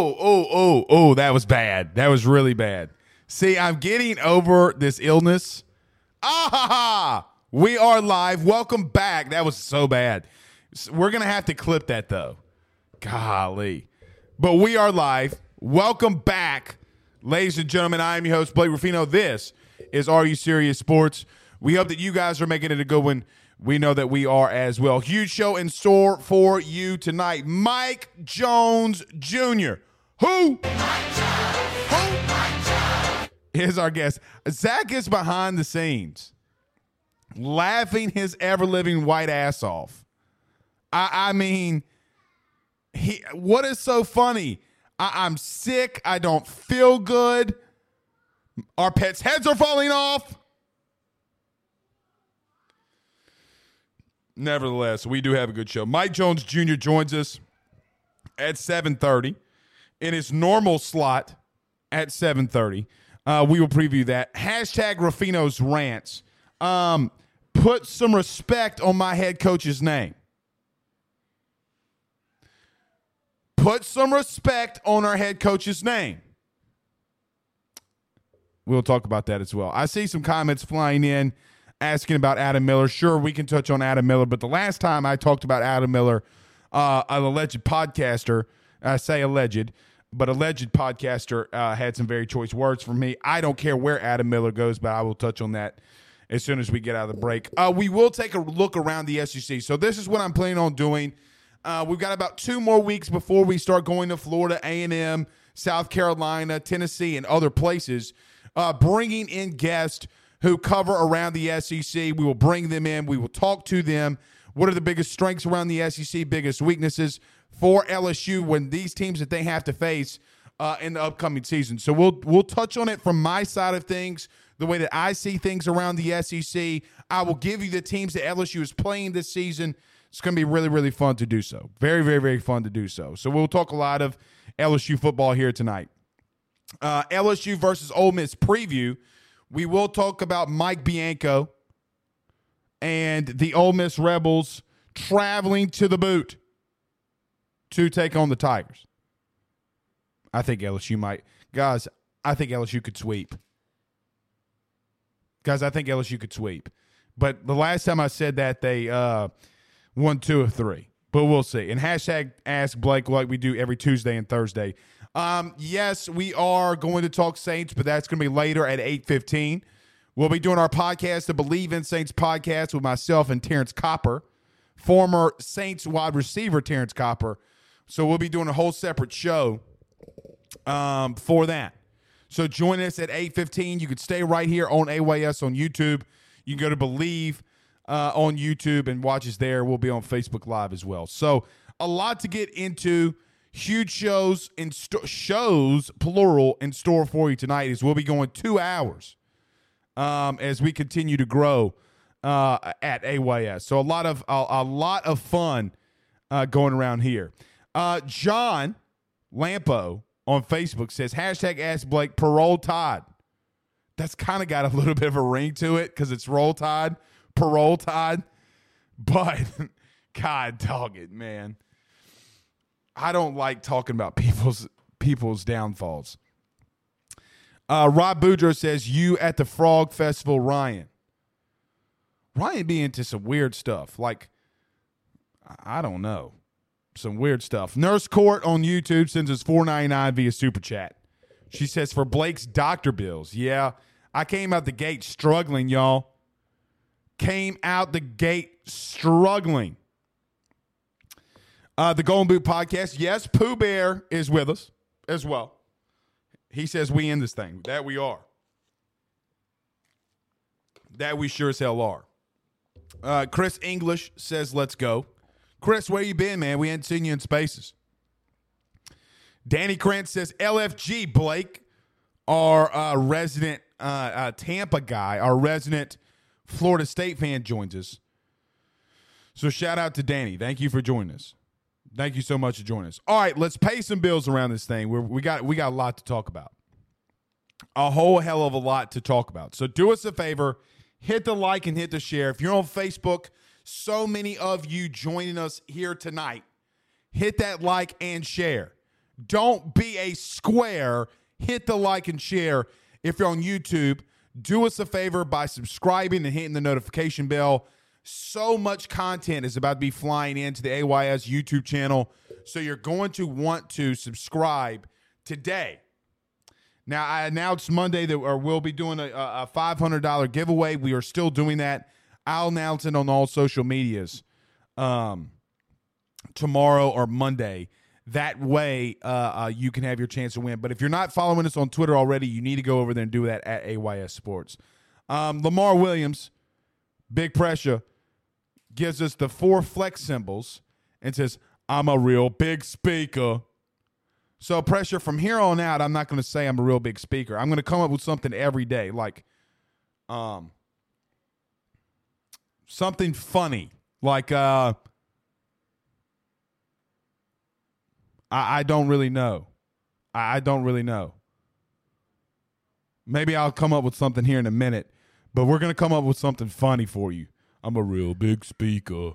Oh, oh, oh, oh, that was bad. That was really bad. See, I'm getting over this illness. Ah, ha, ha. we are live. Welcome back. That was so bad. We're to have to clip that, though. Golly. But we are live. Welcome back, ladies and gentlemen. I am your host, Blake Ruffino. This is Are You Serious Sports? We hope that you guys are making it a good one. We know that we are as well. Huge show in store for you tonight. Mike Jones Jr. Who? Who is our guest? Zach is behind the scenes, laughing his ever living white ass off. I, I mean, he. What is so funny? I, I'm sick. I don't feel good. Our pets' heads are falling off. Nevertheless, we do have a good show. Mike Jones Jr. joins us at 7:30 in his normal slot at 7:30. Uh, we will preview that. Hashtag Ruffino's rants. Um, put some respect on my head coach's name. Put some respect on our head coach's name. We'll talk about that as well. I see some comments flying in asking about Adam Miller. Sure, we can touch on Adam Miller, but the last time I talked about Adam Miller, uh, an alleged podcaster, I say alleged, but alleged podcaster uh, had some very choice words for me. I don't care where Adam Miller goes, but I will touch on that as soon as we get out of the break. Uh, we will take a look around the SEC. So this is what I'm planning on doing. Uh, we've got about two more weeks before we start going to Florida, A&M, South Carolina, Tennessee, and other places, uh, bringing in guests who cover around the SEC. We will bring them in. We will talk to them. What are the biggest strengths around the SEC, biggest weaknesses for LSU when these teams that they have to face uh, in the upcoming season? So we'll we'll touch on it from my side of things, the way that I see things around the SEC. I will give you the teams that LSU is playing this season. It's going to be really, really fun to do so. Very, very, very fun to do so. So we'll talk a lot of LSU football here tonight. Uh, LSU versus Ole Miss preview. We will talk about Mike Bianco and the Ole Miss Rebels traveling to the boot to take on the Tigers. I think LSU might. Guys, I think LSU could sweep. Guys, I think LSU could sweep. But the last time I said that, they uh, won two of three. But we'll see. And hashtag ask Blake like we do every Tuesday and Thursday. Um, yes, we are going to talk Saints, but that's going to be later at 8.15. We'll be doing our podcast, the Bleav in Saints podcast, with myself and Terrence Copper, former Saints wide receiver Terrence Copper. So we'll be doing a whole separate show um, for that. So join us at 8.15. You can stay right here on AYS on YouTube. You can go to Bleav uh, on YouTube and watch us there. We'll be on Facebook Live as well. So a lot to get into. Huge shows in st- shows plural in store for you tonight. As we'll be going two hours um, as we continue to grow uh, at AYS. So a lot of a, a lot of fun uh, going around here. Uh, John Lampo on Facebook says hashtag Ask Blake Parole Todd. That's kind of got a little bit of a ring to it because it's Roll Tide, Parole Todd. But God, dog it, man. I don't like talking about people's people's downfalls. Uh, Rob Boudreaux says you at the Frog Festival, Ryan. Ryan be into some weird stuff. Like, I don't know, some weird stuff. Nurse Court on YouTube sends us four ninety nine via super chat. She says for Blake's doctor bills. Yeah, I came out the gate struggling, y'all. Came out the gate struggling. Uh, the Golden Boot podcast. Yes, Pooh Bear is with us as well. He says we in this thing. That we are. That we sure as hell are. Uh, Chris English says let's go. Chris, where you been, man? We ain't seen you in spaces. Danny Krantz says LFG Blake, our uh, resident uh, uh, Tampa guy, our resident Florida State fan joins us. So shout out to Danny. Thank you for joining us. Thank you so much for joining us. All right, let's pay some bills around this thing. We're, we got we got a lot to talk about. A whole hell of a lot to talk about. So do us a favor, hit the like and hit the share. If you're on Facebook, so many of you joining us here tonight. Hit that like and share. Don't be a square. Hit the like and share. If you're on YouTube, do us a favor by subscribing and hitting the notification bell. So much content is about to be flying into the AYS YouTube channel. So you're going to want to subscribe today. Now, I announced Monday that we'll be doing a, a $500 giveaway. We are still doing that. I'll announce it on all social medias um, tomorrow or Monday. That way, uh, uh, you can have your chance to win. But if you're not following us on Twitter already, you need to go over there and do that at AYS Sports. Um, Lamar Williams, big pressure, gives us the four flex symbols and says, I'm a real big speaker. So, pressure from here on out, I'm not going to say I'm a real big speaker. I'm going to come up with something every day, like um, something funny, like uh, I, I don't really know. I, I don't really know. Maybe I'll come up with something here in a minute, but we're to come up with something funny for you. I'm a real big speaker.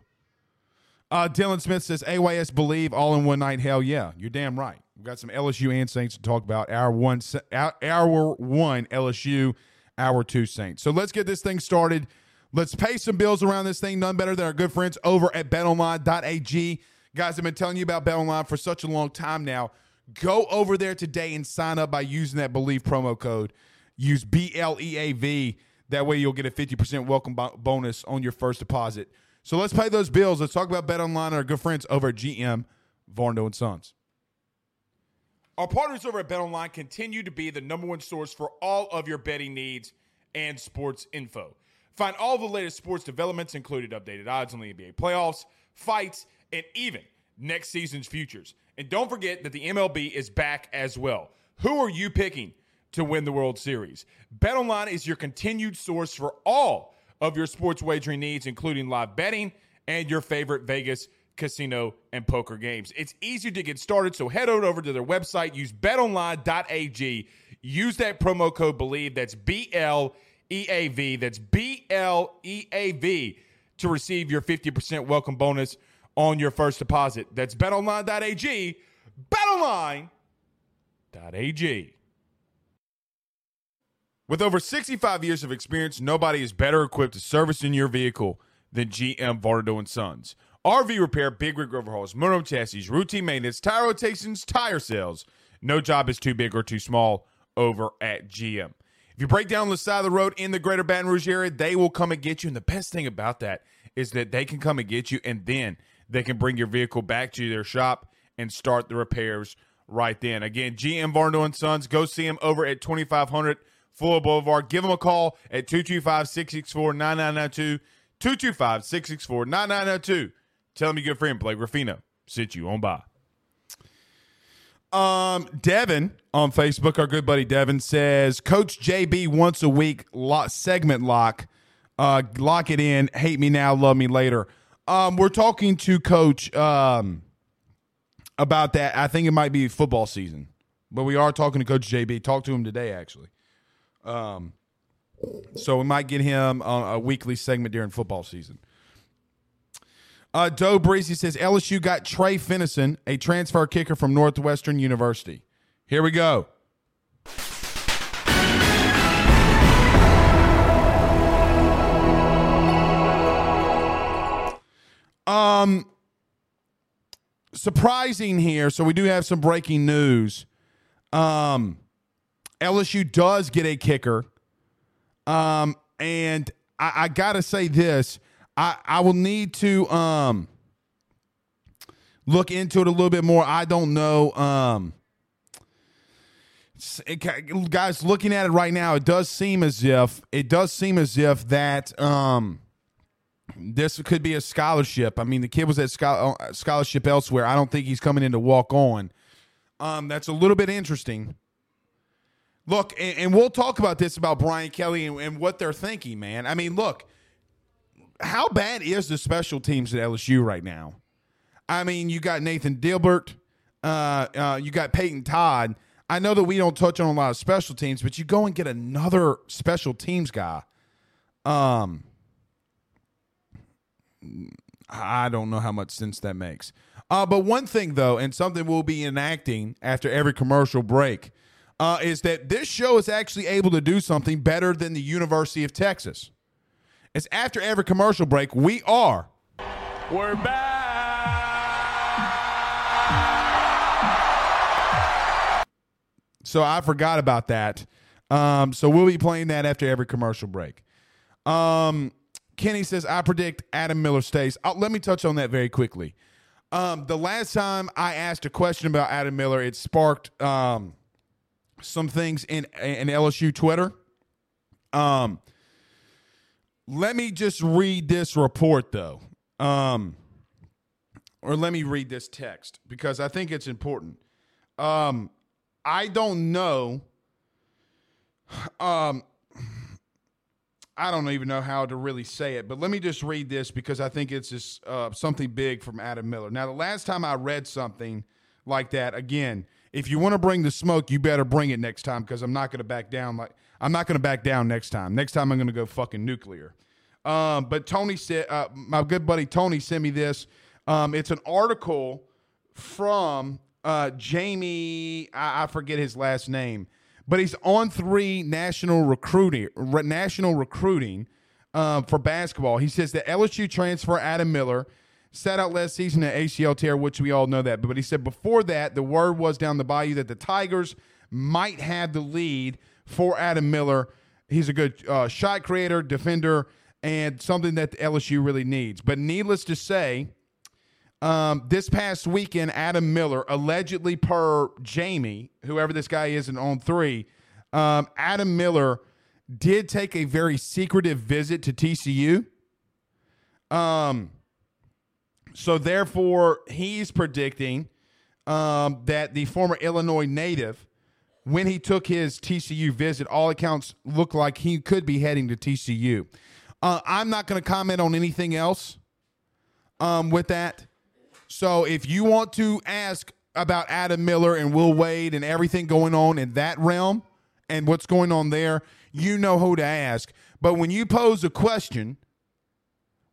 Uh, Dylan Smith says, AYS Bleav all in one night. Hell yeah. You're damn right. We've got some LSU and Saints to talk about. Hour one, hour one LSU, hour two Saints. So let's get this thing started. Let's pay some bills around this thing. None better than our good friends over at betonline.ag. Guys, I've been telling you about BetOnline for such a long time now. Go over there today and sign up by using that Bleav promo code. Use B L E A V. That way you'll get a 50% welcome bonus on your first deposit. So let's pay those bills. Let's talk about BetOnline and our good friends over at GM Varno and Sons. Our partners over at BetOnline continue to be the number one source for all of your betting needs and sports info. Find all the latest sports developments, including updated odds on the NBA playoffs, fights, and even next season's futures. And don't forget that the MLB is back as well. Who are you picking to win the World Series? BetOnline is your continued source for all of your sports wagering needs, including live betting and your favorite Vegas casino and poker games. It's easy to get started, so head on over to their website, use betonline.ag, use that promo code BLEAV, that's B L A V, that's B L E A V, to receive your 50% welcome bonus on your first deposit. That's betonline.ag, betonline.ag. With over 65 years of experience, nobody is better equipped to service in your vehicle than GM Vardo and Sons. RV repair, big rig overhauls, motor chassis, routine maintenance, tire rotations, tire sales. No job is too big or too small over at GM. If you break down on the side of the road in the greater Baton Rouge area, they will come and get you. And the best thing about that is that they can come and get you and then they can bring your vehicle back to their shop and start the repairs right then. Again, GM Varno and Sons, go see them over at 2500 Fuller Boulevard. Give them a call at 225 664 9992. 225 664 9992. Tell them your good friend Blake Ruffino sent you on by. Um, Devin on Facebook, our good buddy Devin says, Coach JB once a week lock, segment lock, uh, lock it in. Hate me now, love me later. Um, we're talking to Coach um about that. I think it might be football season, but we are talking to Coach JB. Talked to him today actually. Um, so we might get him on a weekly segment during football season. Uh, Doe Breezy says LSU got Trey Finnison, a transfer kicker from Northwestern University. Here we go. Um, surprising here. So we do have some breaking news. Um, LSU does get a kicker. Um, and I, I gotta say this. I, I will need to um look into it a little bit more. I don't know. Um it, guys looking at it right now, it does seem as if it does seem as if that um this could be a scholarship. I mean, the kid was at scholarship elsewhere. I don't think he's coming in to walk on. Um, that's a little bit interesting. Look, and, and we'll talk about this about Brian Kelly and, and what they're thinking, man. I mean, look, how bad is the special teams at LSU right now? I mean, you got Nathan Dilbert, uh, uh, you got Peyton Todd. I know that we don't touch on a lot of special teams, but you go and get another special teams guy. Um, I don't know how much sense that makes. Uh, but one thing though, and something we'll be enacting after every commercial break, uh, is that this show is actually able to do something better than the University of Texas. It's after every commercial break. We are. We're back. So I forgot about that. Um, so we'll be playing that after every commercial break. Um, Kenny says, I predict Adam Miller stays. Uh, let me touch on that very quickly. Um, the last time I asked a question about Adam Miller, it sparked um, some things in in LSU Twitter. Um, let me just read this report though. Um or let me read this text because I think it's important. Um I don't know um I don't even know how to really say it, but let me just read this because I think it's just uh, something big from Adam Miller. Now, the last time I read something like that, again, if you want to bring the smoke, you better bring it next time because I'm not going to back down. Like I'm not going to back down next time. Next time I'm going to go fucking nuclear. Um, but Tony said, uh, my good buddy Tony sent me this. Um, it's an article from uh, Jamie. I, I, forget his last name, but he's On3 national recruiting, re- national recruiting uh, for basketball. He says that LSU transfer Adam Miller sat out last season at ACL tear, which we all know that. But he said before that, the word was down the bayou that the Tigers might have the lead for Adam Miller. He's a good uh, shot creator, defender, and something that the LSU really needs. But needless to say, um, this past weekend, Adam Miller, allegedly per Jamie, whoever this guy is in On3, um, Adam Miller did take a very secretive visit to TCU. Um, so therefore, he's predicting um, that the former Illinois native when he took his TCU visit, all accounts look like he could be heading to TCU. Uh, I'm not going to comment on anything else um, with that. So if you want to ask about Adam Miller and Will Wade and everything going on in that realm and what's going on there, you know who to ask. But when you pose a question,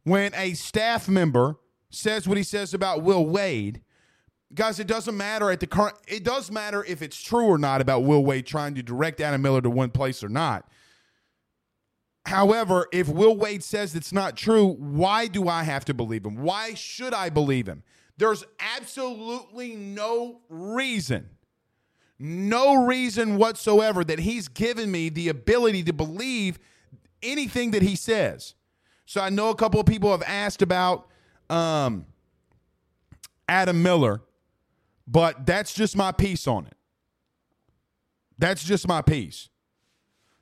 when a staff member says what he says about Will Wade, guys, it doesn't matter at the current. It does matter if it's true or not about Will Wade trying to direct Adam Miller to one place or not. However, if Will Wade says it's not true, why do I have to believe him? Why should I believe him? There's absolutely no reason, no reason whatsoever that he's given me the ability to believe anything that he says. So I know a couple of people have asked about um, Adam Miller, but that's just my piece on it. That's just my piece.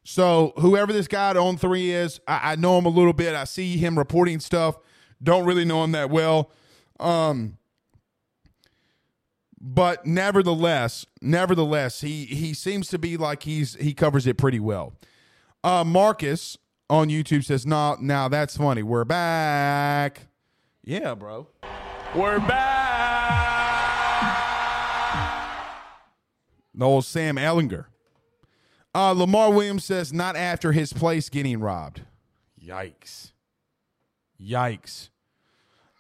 So whoever this guy On3 is, I, I, know him a little bit. I see him reporting stuff. Don't really know him that well. Um, but nevertheless, nevertheless, he he seems to be like he's he covers it pretty well. Uh, Marcus on YouTube says, "No, now that's funny. We're back." Yeah, bro. We're back. The old Sam Ehlinger. Uh, Lamar Williams says, "Not after his place getting robbed." Yikes! Yikes!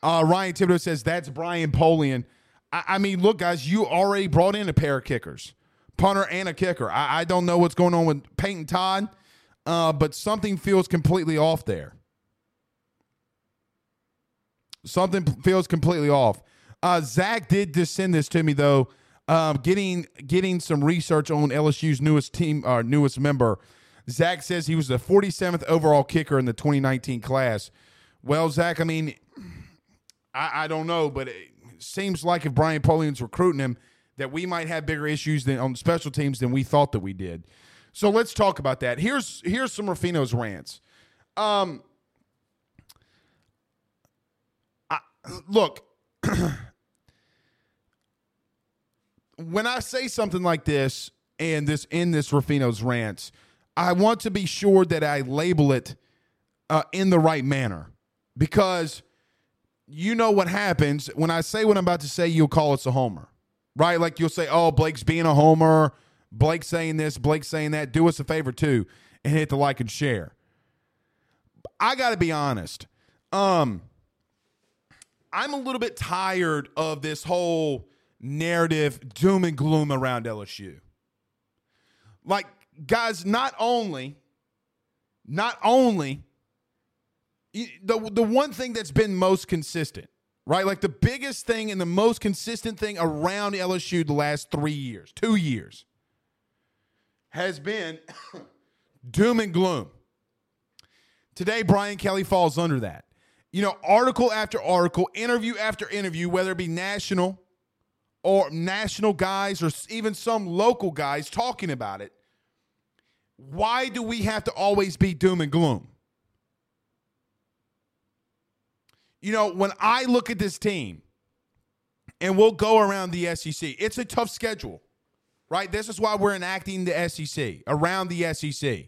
Uh, Ryan Thibodeau says that's Brian Polian. I, I, mean, look, guys, you already brought in a pair of kickers, punter and a kicker. I, I don't know what's going on with Peyton Todd, uh, but something feels completely off there. Something feels completely off. Uh, Zach did just send this to me though. Um, getting getting some research on LSU's newest team, our uh, newest member. Zach says he was the 47th overall kicker in the 2019 class. Well, Zach, I mean, I, I don't know, but it seems like if Brian Polian's recruiting him, that we might have bigger issues than on special teams than we thought that we did. So let's talk about that. Here's here's some Ruffino's rants. Um, I, look, when I say something like this and this in this Ruffino's rants, I want to be sure that I label it uh, in the right manner because you know what happens when I say what I'm about to say. You'll call us a homer, right? Like you'll say, "Oh, Blake's being a homer." Blake saying this, Blake saying that. Do us a favor too and hit the like and share. I got to be honest. Um, I'm a little bit tired of this whole narrative doom and gloom around LSU. Like, guys, not only, not only the the one thing that's been most consistent, right? Like the biggest thing and the most consistent thing around LSU the last three years, two years, has been doom and gloom. Today, Brian Kelly falls under that. You know, article after article, interview after interview, whether it be national or national guys or even some local guys talking about it. Why do we have to always be doom and gloom? You know, when I look at this team, and we'll go around the SEC, it's a tough schedule, right? This is why we're enacting the SEC, around the SEC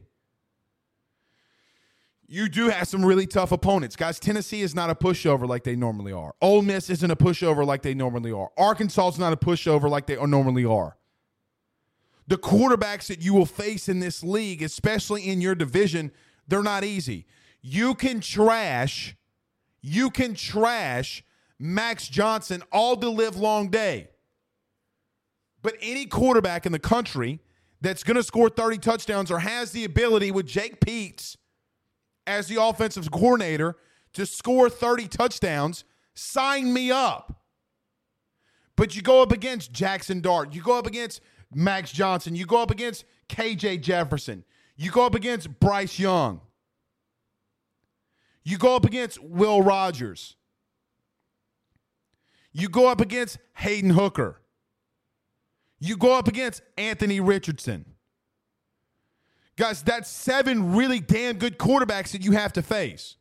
you do have some really tough opponents. Guys, Tennessee is not a pushover like they normally are. Ole Miss isn't a pushover like they normally are. Arkansas is not a pushover like they normally are. The quarterbacks that you will face in this league, especially in your division, they're not easy. You can trash, you can trash Max Johnson all the live long day. But any quarterback in the country that's going to score 30 touchdowns or has the ability with Jake Peetz as the offensive coordinator to score 30 touchdowns, sign me up. But you go up against Jackson Dart, you go up against Max Johnson, you go up against KJ Jefferson, you go up against Bryce Young, you go up against Will Rogers, you go up against Hendon Hooker, you go up against Anthony Richardson. Guys, that's seven really damn good quarterbacks that you have to face.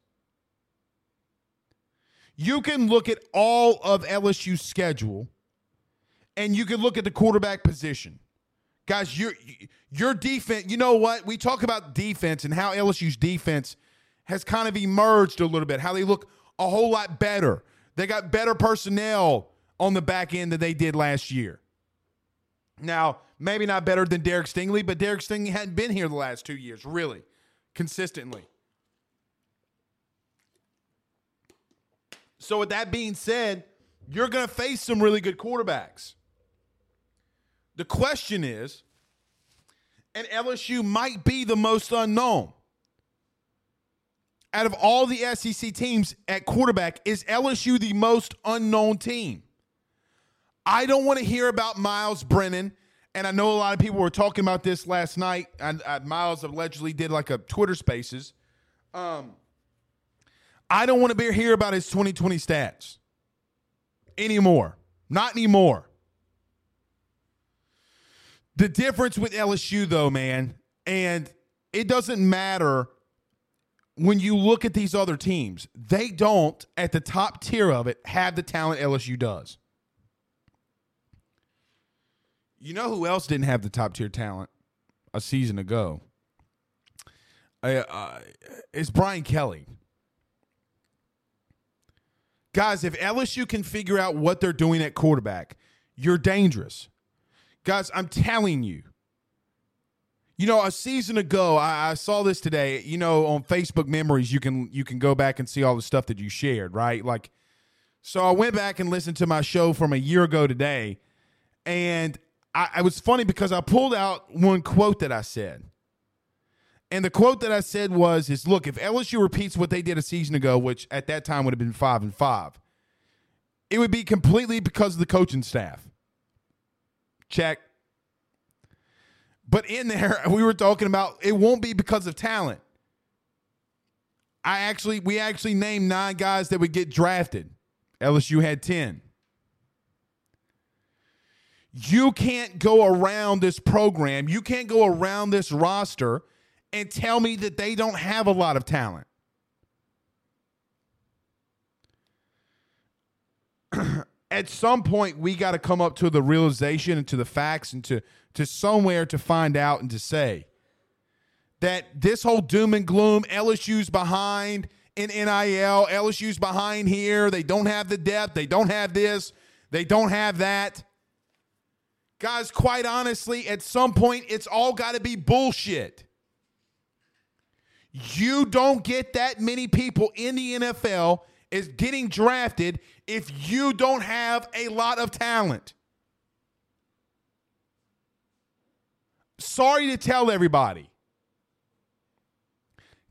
You can look at all of LSU's schedule and you can look at the quarterback position. Guys, your your defense, you know what? We talk about defense and how LSU's defense has kind of emerged a little bit, how they look a whole lot better. They got better personnel on the back end than they did last year. Now, maybe not better than Derek Stingley, but Derek Stingley hadn't been here the last two years, really, consistently. So, with that being said, you're going to face some really good quarterbacks. The question is, and LSU might be the most unknown. Out of all the SEC teams at quarterback, is LSU the most unknown team? I don't want to hear about Myles Brennan. And I know a lot of people were talking about this last night. And Myles allegedly did like a Twitter Spaces. Um, I don't want to be hear about his 2020 stats anymore. Not anymore. The difference with LSU, though, man, and it doesn't matter when you look at these other teams, they don't, at the top tier of it, have the talent LSU does. You know who else didn't have the top tier talent a season ago? Uh, it's Brian Kelly. Guys, if LSU can figure out what they're doing at quarterback, you're dangerous. Guys, I'm telling you. You know, a season ago, I, I, saw this today. You know, on Facebook Memories, you can you can go back and see all the stuff that you shared, right? Like, so I went back and listened to my show from a year ago today, and I, it was funny because I pulled out one quote that I said. And the quote that I said was is look, if LSU repeats what they did a season ago, which at that time would have been 5 and 5, it would be completely because of the coaching staff. Check. But in there we were talking about it won't be because of talent. I actually we actually named 9 guys that would get drafted. LSU had 10. You can't go around this program, you can't go around this roster and tell me that they don't have a lot of talent. At some point, we got to come up to the realization and to the facts and to, to somewhere to find out and to say that this whole doom and gloom, LSU's behind in NIL, LSU's behind here. They don't have the depth. They don't have this. They don't have that. Guys, quite honestly, at some point, it's all got to be bullshit. You don't get that many people in the NFL is getting drafted if you don't have a lot of talent. Sorry to tell everybody.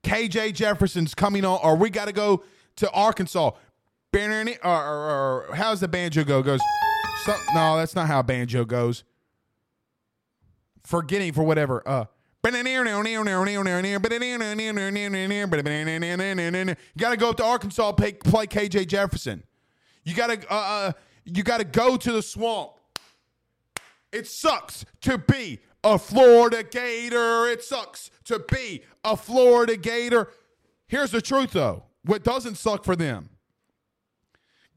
KJ Jefferson's coming on, or we got to go to Arkansas. Uh, or, or, or, how's the banjo go? Goes, no, that's not how banjo goes. Forgetting for whatever. Uh, you got to go up to Arkansas, play, play KJ Jefferson. You got to uh, uh, you got to go to the swamp. It sucks to be a Florida Gator. It sucks to be a Florida Gator. Here's the truth, though. What doesn't suck for them?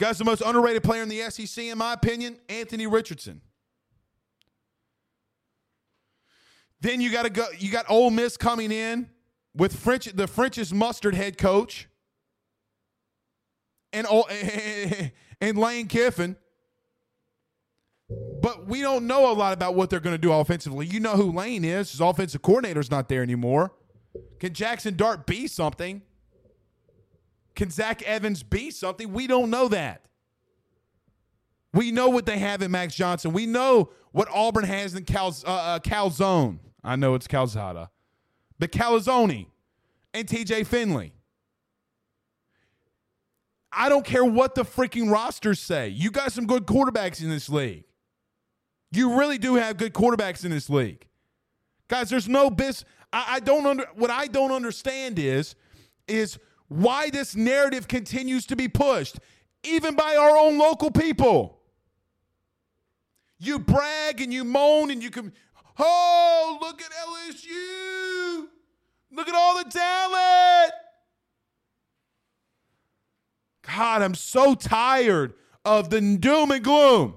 Guys, the most underrated player in the SEC, in my opinion, Anthony Richardson. Then you got to go. You got Ole Miss coming in with French, the French's mustard head coach, and and Lane Kiffin. But we don't know a lot about what they're going to do offensively. You know who Lane is. His offensive coordinator's not there anymore. Can Jackson Dart be something? Can Zach Evans be something? We don't know that. We know what they have in Max Johnson. We know what Auburn has in Cal, uh, uh, Calzone. I know it's Calzada, but Calzone and TJ Finley. I don't care what the freaking rosters say. You got some good quarterbacks in this league. You really do have good quarterbacks in this league. Guys, there's no bis I, I don't under what I don't understand is is why this narrative continues to be pushed, even by our own local people. You brag and you moan and you can Oh, look at LSU. Look at all the talent. God, I'm so tired of the doom and gloom.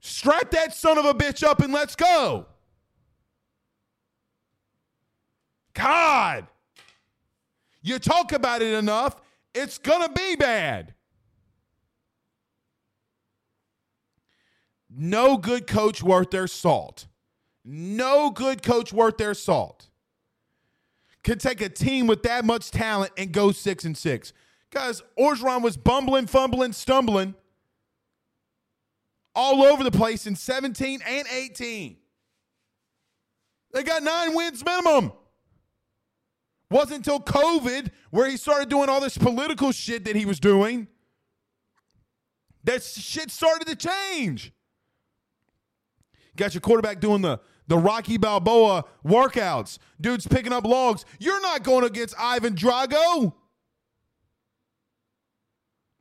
Strap that son of a bitch up and let's go. God, you talk about it enough, it's going to be bad. No good coach worth their salt. No good coach worth their salt can take a team with that much talent and go six and six. Guys, Orgeron was bumbling, fumbling, stumbling all over the place in 17 and 18. They got nine wins minimum. Wasn't until COVID where he started doing all this political shit that he was doing that shit started to change. Got your quarterback doing the the Rocky Balboa workouts. Dude's picking up logs. You're not going against Ivan Drago.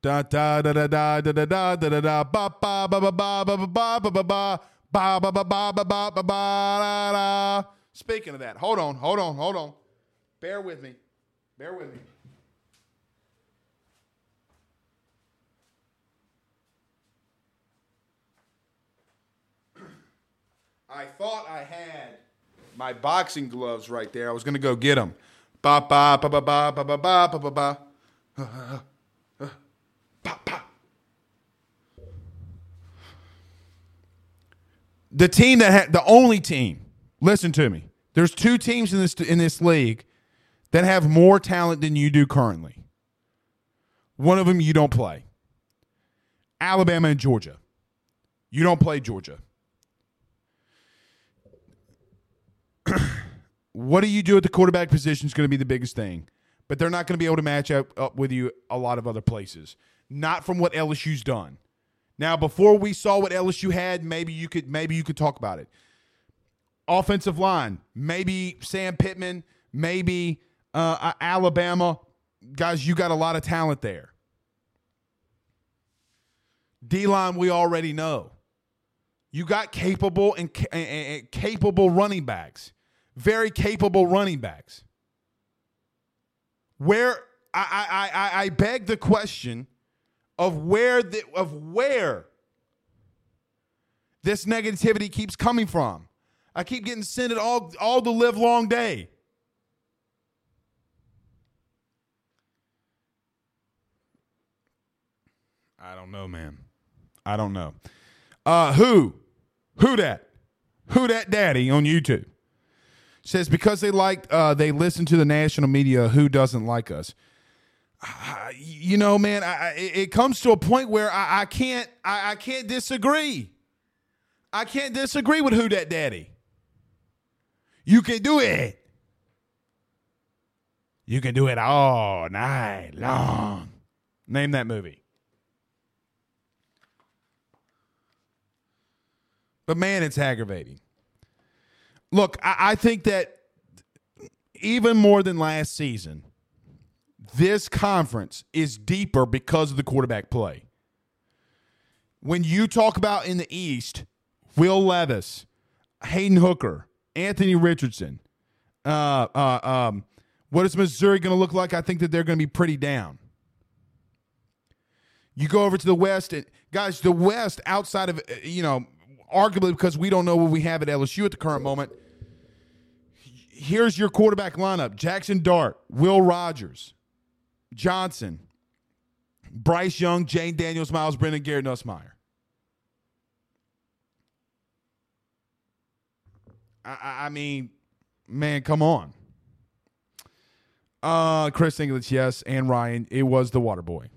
Da da da da da da da da da da da ba ba ba ba ba ba ba ba ba ba ba ba ba ba ba ba ba ba ba da Speaking of that, hold on, hold on, hold on. Bear with me. Bear with me. I thought I had my boxing gloves right there. I was gonna go get them. Ba ba ba ba ba ba ba ba ba ba ba. The team that had the only team. Listen to me. There's two teams in this in this league that have more talent than you do currently. One of them you don't play. Alabama and Georgia. You don't play Georgia. what do you do at the quarterback position is going to be the biggest thing. But they're not going to be able to match up, up with you a lot of other places. Not from what LSU's done. Now, before we saw what LSU had, maybe you could maybe you could talk about it. Offensive line, maybe Sam Pittman, maybe uh, Alabama. Guys, you got a lot of talent there. D line, we already know. You got capable and, and, and capable running backs very capable running backs. Where I, I, I, I beg the question of where the, of where this negativity keeps coming from. I keep getting sent it all all the live long day. I don't know, man. I don't know. Uh, who? Who that? Who that daddy on YouTube? says because they like uh, they listen to the national media. Who doesn't like us? Uh, you know, man, I, it comes to a point where I, I can't I, I, can't disagree. I can't disagree with who that daddy. You can do it. You can do it all night long. Name that movie. But man, it's aggravating look, I, I think that even more than last season, this conference is deeper because of the quarterback play. When you talk about in the East, Will Levis, Hendon Hooker, Anthony Richardson, uh, uh, um, what is Missouri going to look like? I think that they're going to be pretty down. You go over to the West, and guys, the West outside of you know arguably because we don't know what we have at LSU at the current moment. Here's your quarterback lineup Jackson Dart, Will Rogers, Johnson, Bryce Young, Jayden Daniels, Myles Brennan, Garrett Nussmeier. I, I mean, man, come on. Uh, Chris English, yes, and Ryan, it was the water boy.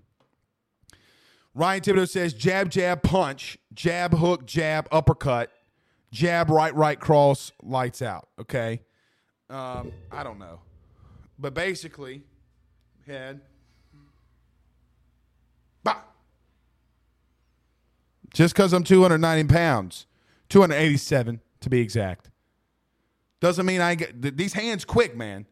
Ryan Thibodeau says jab, jab, punch, jab, hook, jab, uppercut, jab, right, right, cross, lights out. Okay. Um, I don't know. But basically, head. Bah! Just because I'm 290 pounds, 287 to be exact, doesn't mean I get these hands quick, man.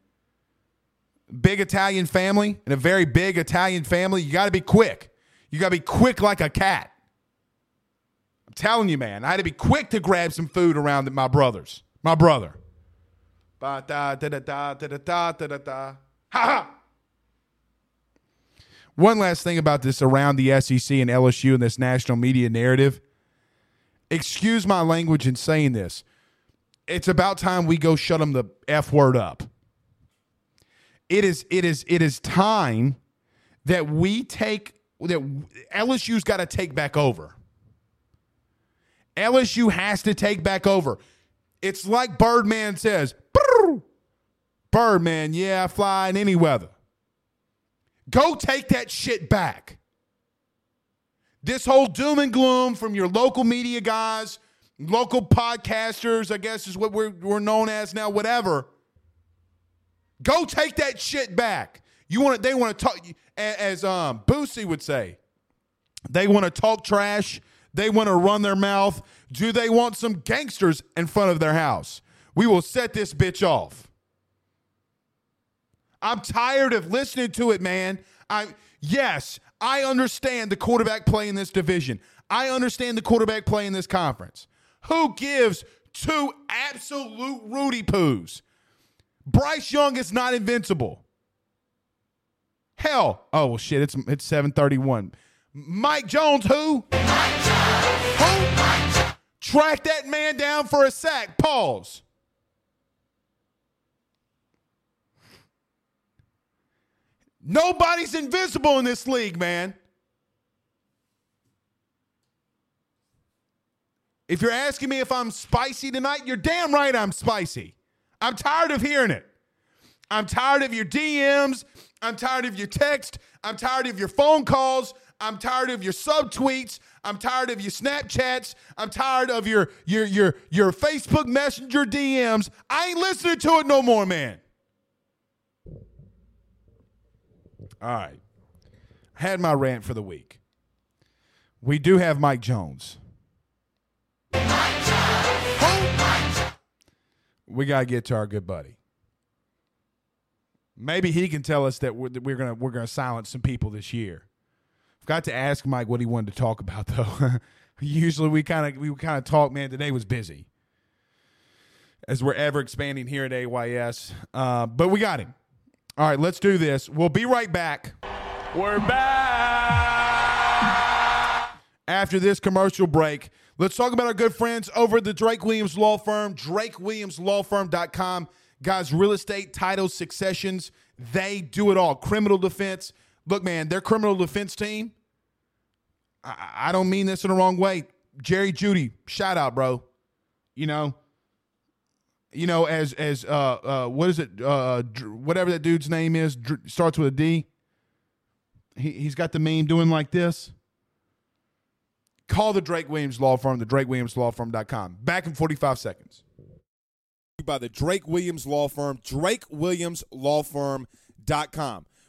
Big Italian family and a very big Italian family, you got to be quick. You got to be quick like a cat. Telling you, man. I had to be quick to grab some food around my brothers. My brother. Ba da da da da da da da da da. Ha ha. One last thing about this around the SEC and LSU and this national media narrative. Excuse my language in saying this. It's about time we go shut them the F word up. It is it is it is time that we take that LSU's got to take back over. LSU has to take back over. It's like Birdman says, Birdman, yeah, fly in any weather. Go take that shit back. This whole doom and gloom from your local media guys, local podcasters, I guess is what we're, we're known as now, whatever. Go take that shit back. You want they want to talk, as um, Boosie would say, they want to talk trash. They want to run their mouth. Do they want some gangsters in front of their house? We will set this bitch off. I'm tired of listening to it, man. I yes, I understand the quarterback play in this division. I understand the quarterback play in this conference. Who gives two absolute Rudy poos? Bryce Young is not invincible. Hell, oh well, shit, it's it's seven thirty one. Mike Jones, who? Mike Jones. Who? Track that man down for a sack. Pause. Nobody's invisible in this league, man. If you're asking me if I'm spicy tonight, you're damn right I'm spicy. I'm tired of hearing it. I'm tired of your DMs. I'm tired of your text. I'm tired of your phone calls. I'm tired of your subtweets. I'm tired of your Snapchats. I'm tired of your your your your Facebook Messenger DMs. I ain't listening to it no more, man. All right. Had my rant for the week. We do have Mike Jones. Mike Jones. We got to get to our good buddy. Maybe he can tell us that we're, that we're gonna we're gonna silence some people this year. Got to ask Mike what he wanted to talk about though. Usually we kind of we kind of talk. Man, today was busy as we're ever expanding here at AYS. Uh, but we got him. All right, let's do this. We'll be right back. We're back. After this commercial break, let's talk about our good friends over at the Drake Williams Law Firm, drakewilliamslawfirm.com. Guys, real estate, titles, successions, they do it all. Criminal defense. Look, man, their criminal defense team, I, I don't mean this in the wrong way. Jerry Jeudy, shout out, bro. You know, you know, as as uh uh what is it uh whatever that dude's name is starts with a D. He he's got the meme doing like this. Call the Drake Williams Law Firm, the DrakeWilliamsLawFirm.com. Back in 45 seconds. By the Drake Williams Law Firm, DrakeWilliamsLawFirm.com.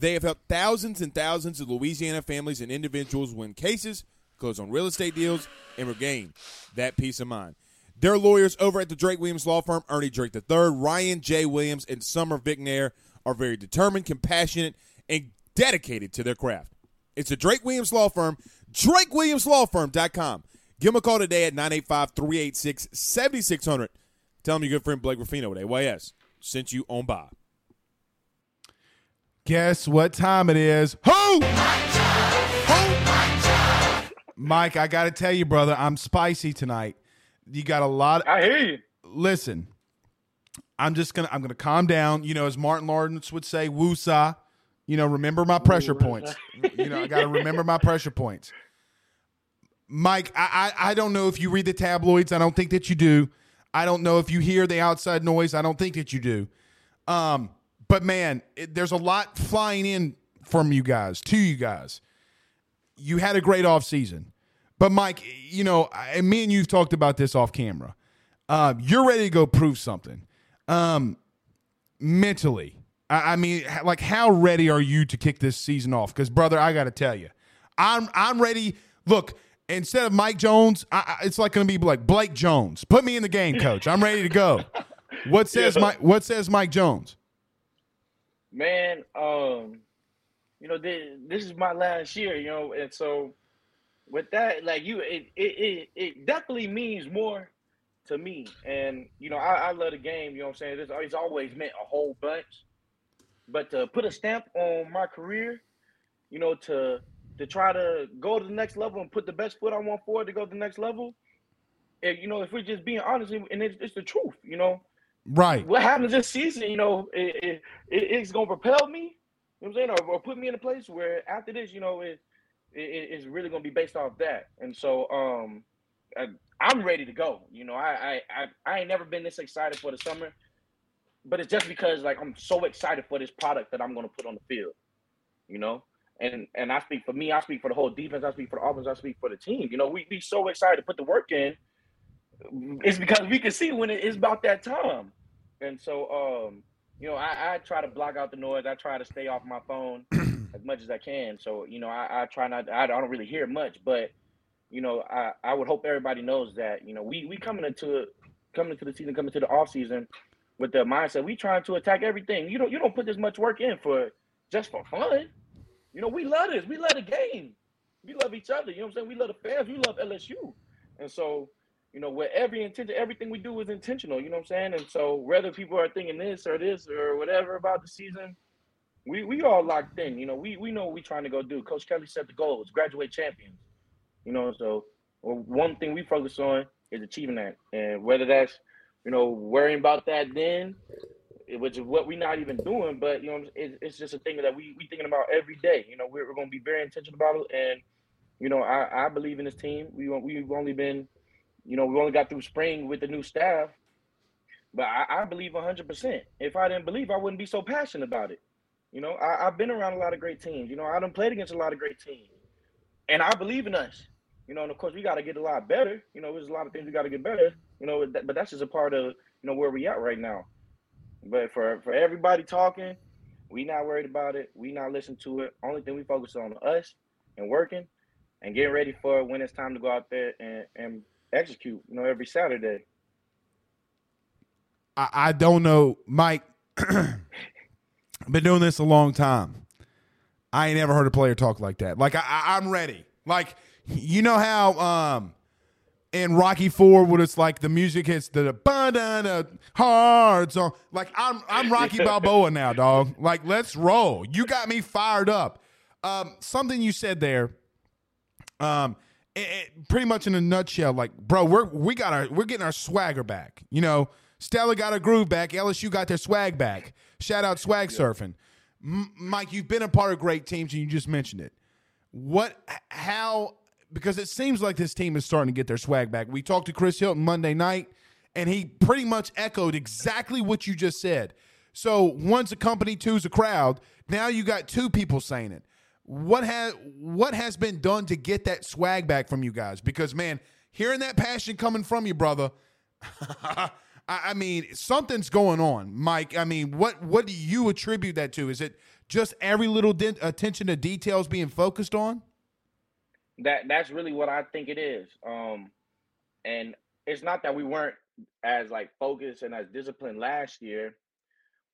They have helped thousands and thousands of Louisiana families and individuals win cases, close on real estate deals, and regain that peace of mind. Their lawyers over at the Drake Williams Law Firm, Ernie Drake III, Ryan J. Williams, and Summer Vignair, are very determined, compassionate, and dedicated to their craft. It's the Drake Williams Law Firm, drakewilliamslawfirm.com. Give them a call today at 985 386 7600. Tell them your good friend Blake Ruffino at AYS sent you on by. Guess what time it is? Who? Who? Mike, I got to tell you, brother, I'm spicy tonight. You got a lot. Of, I hear you. Listen, I'm just gonna I'm gonna calm down. You know, as Martin Lawrence would say, woosah. You know, remember my pressure points. you know, I got to remember my pressure points. Mike, I, I I don't know if you read the tabloids. I don't think that you do. I don't know if you hear the outside noise. I don't think that you do. Um, but man, it, there's a lot flying in from you guys to you guys. You had a great off season, but Mike, you know, and me and you've talked about this off camera. Uh, you're ready to go prove something um, mentally. I, I mean, like, how ready are you to kick this season off? Because, brother, I got to tell you, I'm I'm ready. Look, instead of Mike Jones, I, it's like going to be like Blake Jones. Put me in the game, coach. I'm ready to go. What says yeah. Mike? What says Mike Jones? Man, um, you know, this, this is my last year, you know, and so with that, like you, it it it, it definitely means more to me. And you know, I, I love the game. You know what I'm saying? It's, it's always meant a whole bunch. But to put a stamp on my career, you know, to to try to go to the next level and put the best foot on one forward to go to the next level. And, you know, if we're just being honest, and it's, it's the truth, you know. Right. What happens this season, you know, it, it, it's going to propel me, you know I'm saying, or, or, put me in a place where after this, you know, it, it it's really going to be based off that. And so, um, uh, I'm ready to go. You know, I, I I I ain't never been this excited for the summer, but it's just because like I'm so excited for this product that I'm gonna put on the field. You know, and and I speak for me, I speak for the whole defense, I speak for the offense, I speak for the team. You know, we be so excited to put the work in. It's because we can see when it is about that time, and so um, you know, I, I try to block out the noise. I try to stay off my phone as much as I can. So you know, I, I try not. I don't really hear much, but you know, I, I would hope everybody knows that, you know, we we coming into coming into the season, coming to the off season with the mindset we trying to attack everything. You don't you don't put this much work in for just for fun. You know, we love this. We love the game. We love each other. You know what I'm saying? We love the fans. We love LSU. And so, you know, with every intention, everything we do is intentional. You know what I'm saying? And so, whether people are thinking this or this or whatever about the season, we we all locked in. You know, we we know what we're trying to go do. Coach Kelly set the goals, graduate champions. You know, so one thing we focus on is achieving that, and whether that's you know worrying about that then, which is what we're not even doing, but you know it's, it's just a thing that we we thinking about every day. You know, we're, we're going to be very intentional about it, and you know I, I believe in this team. We we've only been, you know, we only got through spring with the new staff, but I, I believe 100%. If I didn't believe, I wouldn't be so passionate about it. You know, I, have been around a lot of great teams. You know, I done played against a lot of great teams, and I believe in us. You know, and of course we got to get a lot better. You know, there's a lot of things we got to get better. You know, but that's just a part of you know where we at right now. But for for everybody talking, we not worried about it. We not listen to it. Only thing we focus on us and working and getting ready for when it's time to go out there and, and execute. You know, every Saturday. I, I don't know, Mike. I've been doing this a long time. I ain't ever heard a player talk like that. Like I, I, I'm ready. Like you know how um in Rocky Four when it's like the music hits the ba hard song. Like I'm I'm Rocky Balboa now, dog. Like let's roll. You got me fired up. Um, something you said there. Um, it, it, pretty much in a nutshell, like bro, we're we got our we're getting our swagger back. You know, Stella got her groove back. LSU got their swag back. Shout out swag surfing. M- Mike, you've been a part of great teams, and you just mentioned it. What? How? because it seems like this team is starting to get their swag back. We talked to Chris Hilton Monday night, and he pretty much echoed exactly what you just said. So one's a company, two's a crowd. Now you got two people saying it. What has what has been done to get that swag back from you guys? Because man, hearing that passion coming from you, brother. I mean, something's going on, Mike. I mean, what what do you attribute that to? Is it just every little de- attention to details being focused on? that that's really what I think it is. Um, and it's not that we weren't as like focused and as disciplined last year,